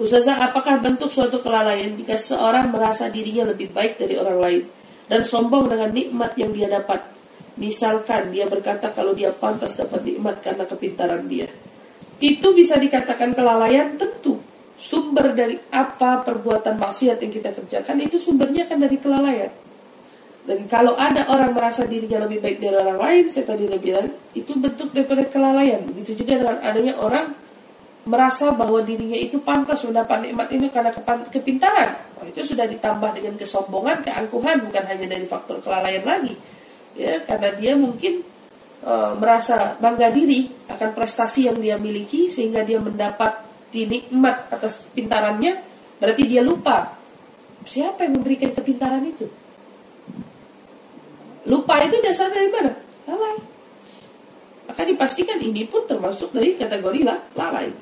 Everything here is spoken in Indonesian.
Ustazah, apakah bentuk suatu kelalaian jika seorang merasa dirinya lebih baik dari orang lain dan sombong dengan nikmat yang dia dapat? Misalkan dia berkata kalau dia pantas dapat nikmat karena kepintaran dia. Itu bisa dikatakan kelalaian tentu. Sumber dari apa perbuatan maksiat yang kita kerjakan itu sumbernya kan dari kelalaian. Dan kalau ada orang merasa dirinya lebih baik dari orang lain, saya tadi udah bilang, itu bentuk daripada kelalaian. Begitu juga dengan adanya orang merasa bahwa dirinya itu pantas mendapat nikmat ini karena kepintaran. Oh, itu sudah ditambah dengan kesombongan, keangkuhan, bukan hanya dari faktor kelalaian lagi. Ya, karena dia mungkin e, merasa bangga diri akan prestasi yang dia miliki sehingga dia mendapat nikmat atas pintarannya, berarti dia lupa siapa yang memberikan kepintaran itu. Lupa itu dasar dari mana? Lalai. Maka dipastikan ini pun termasuk dari kategori lalai.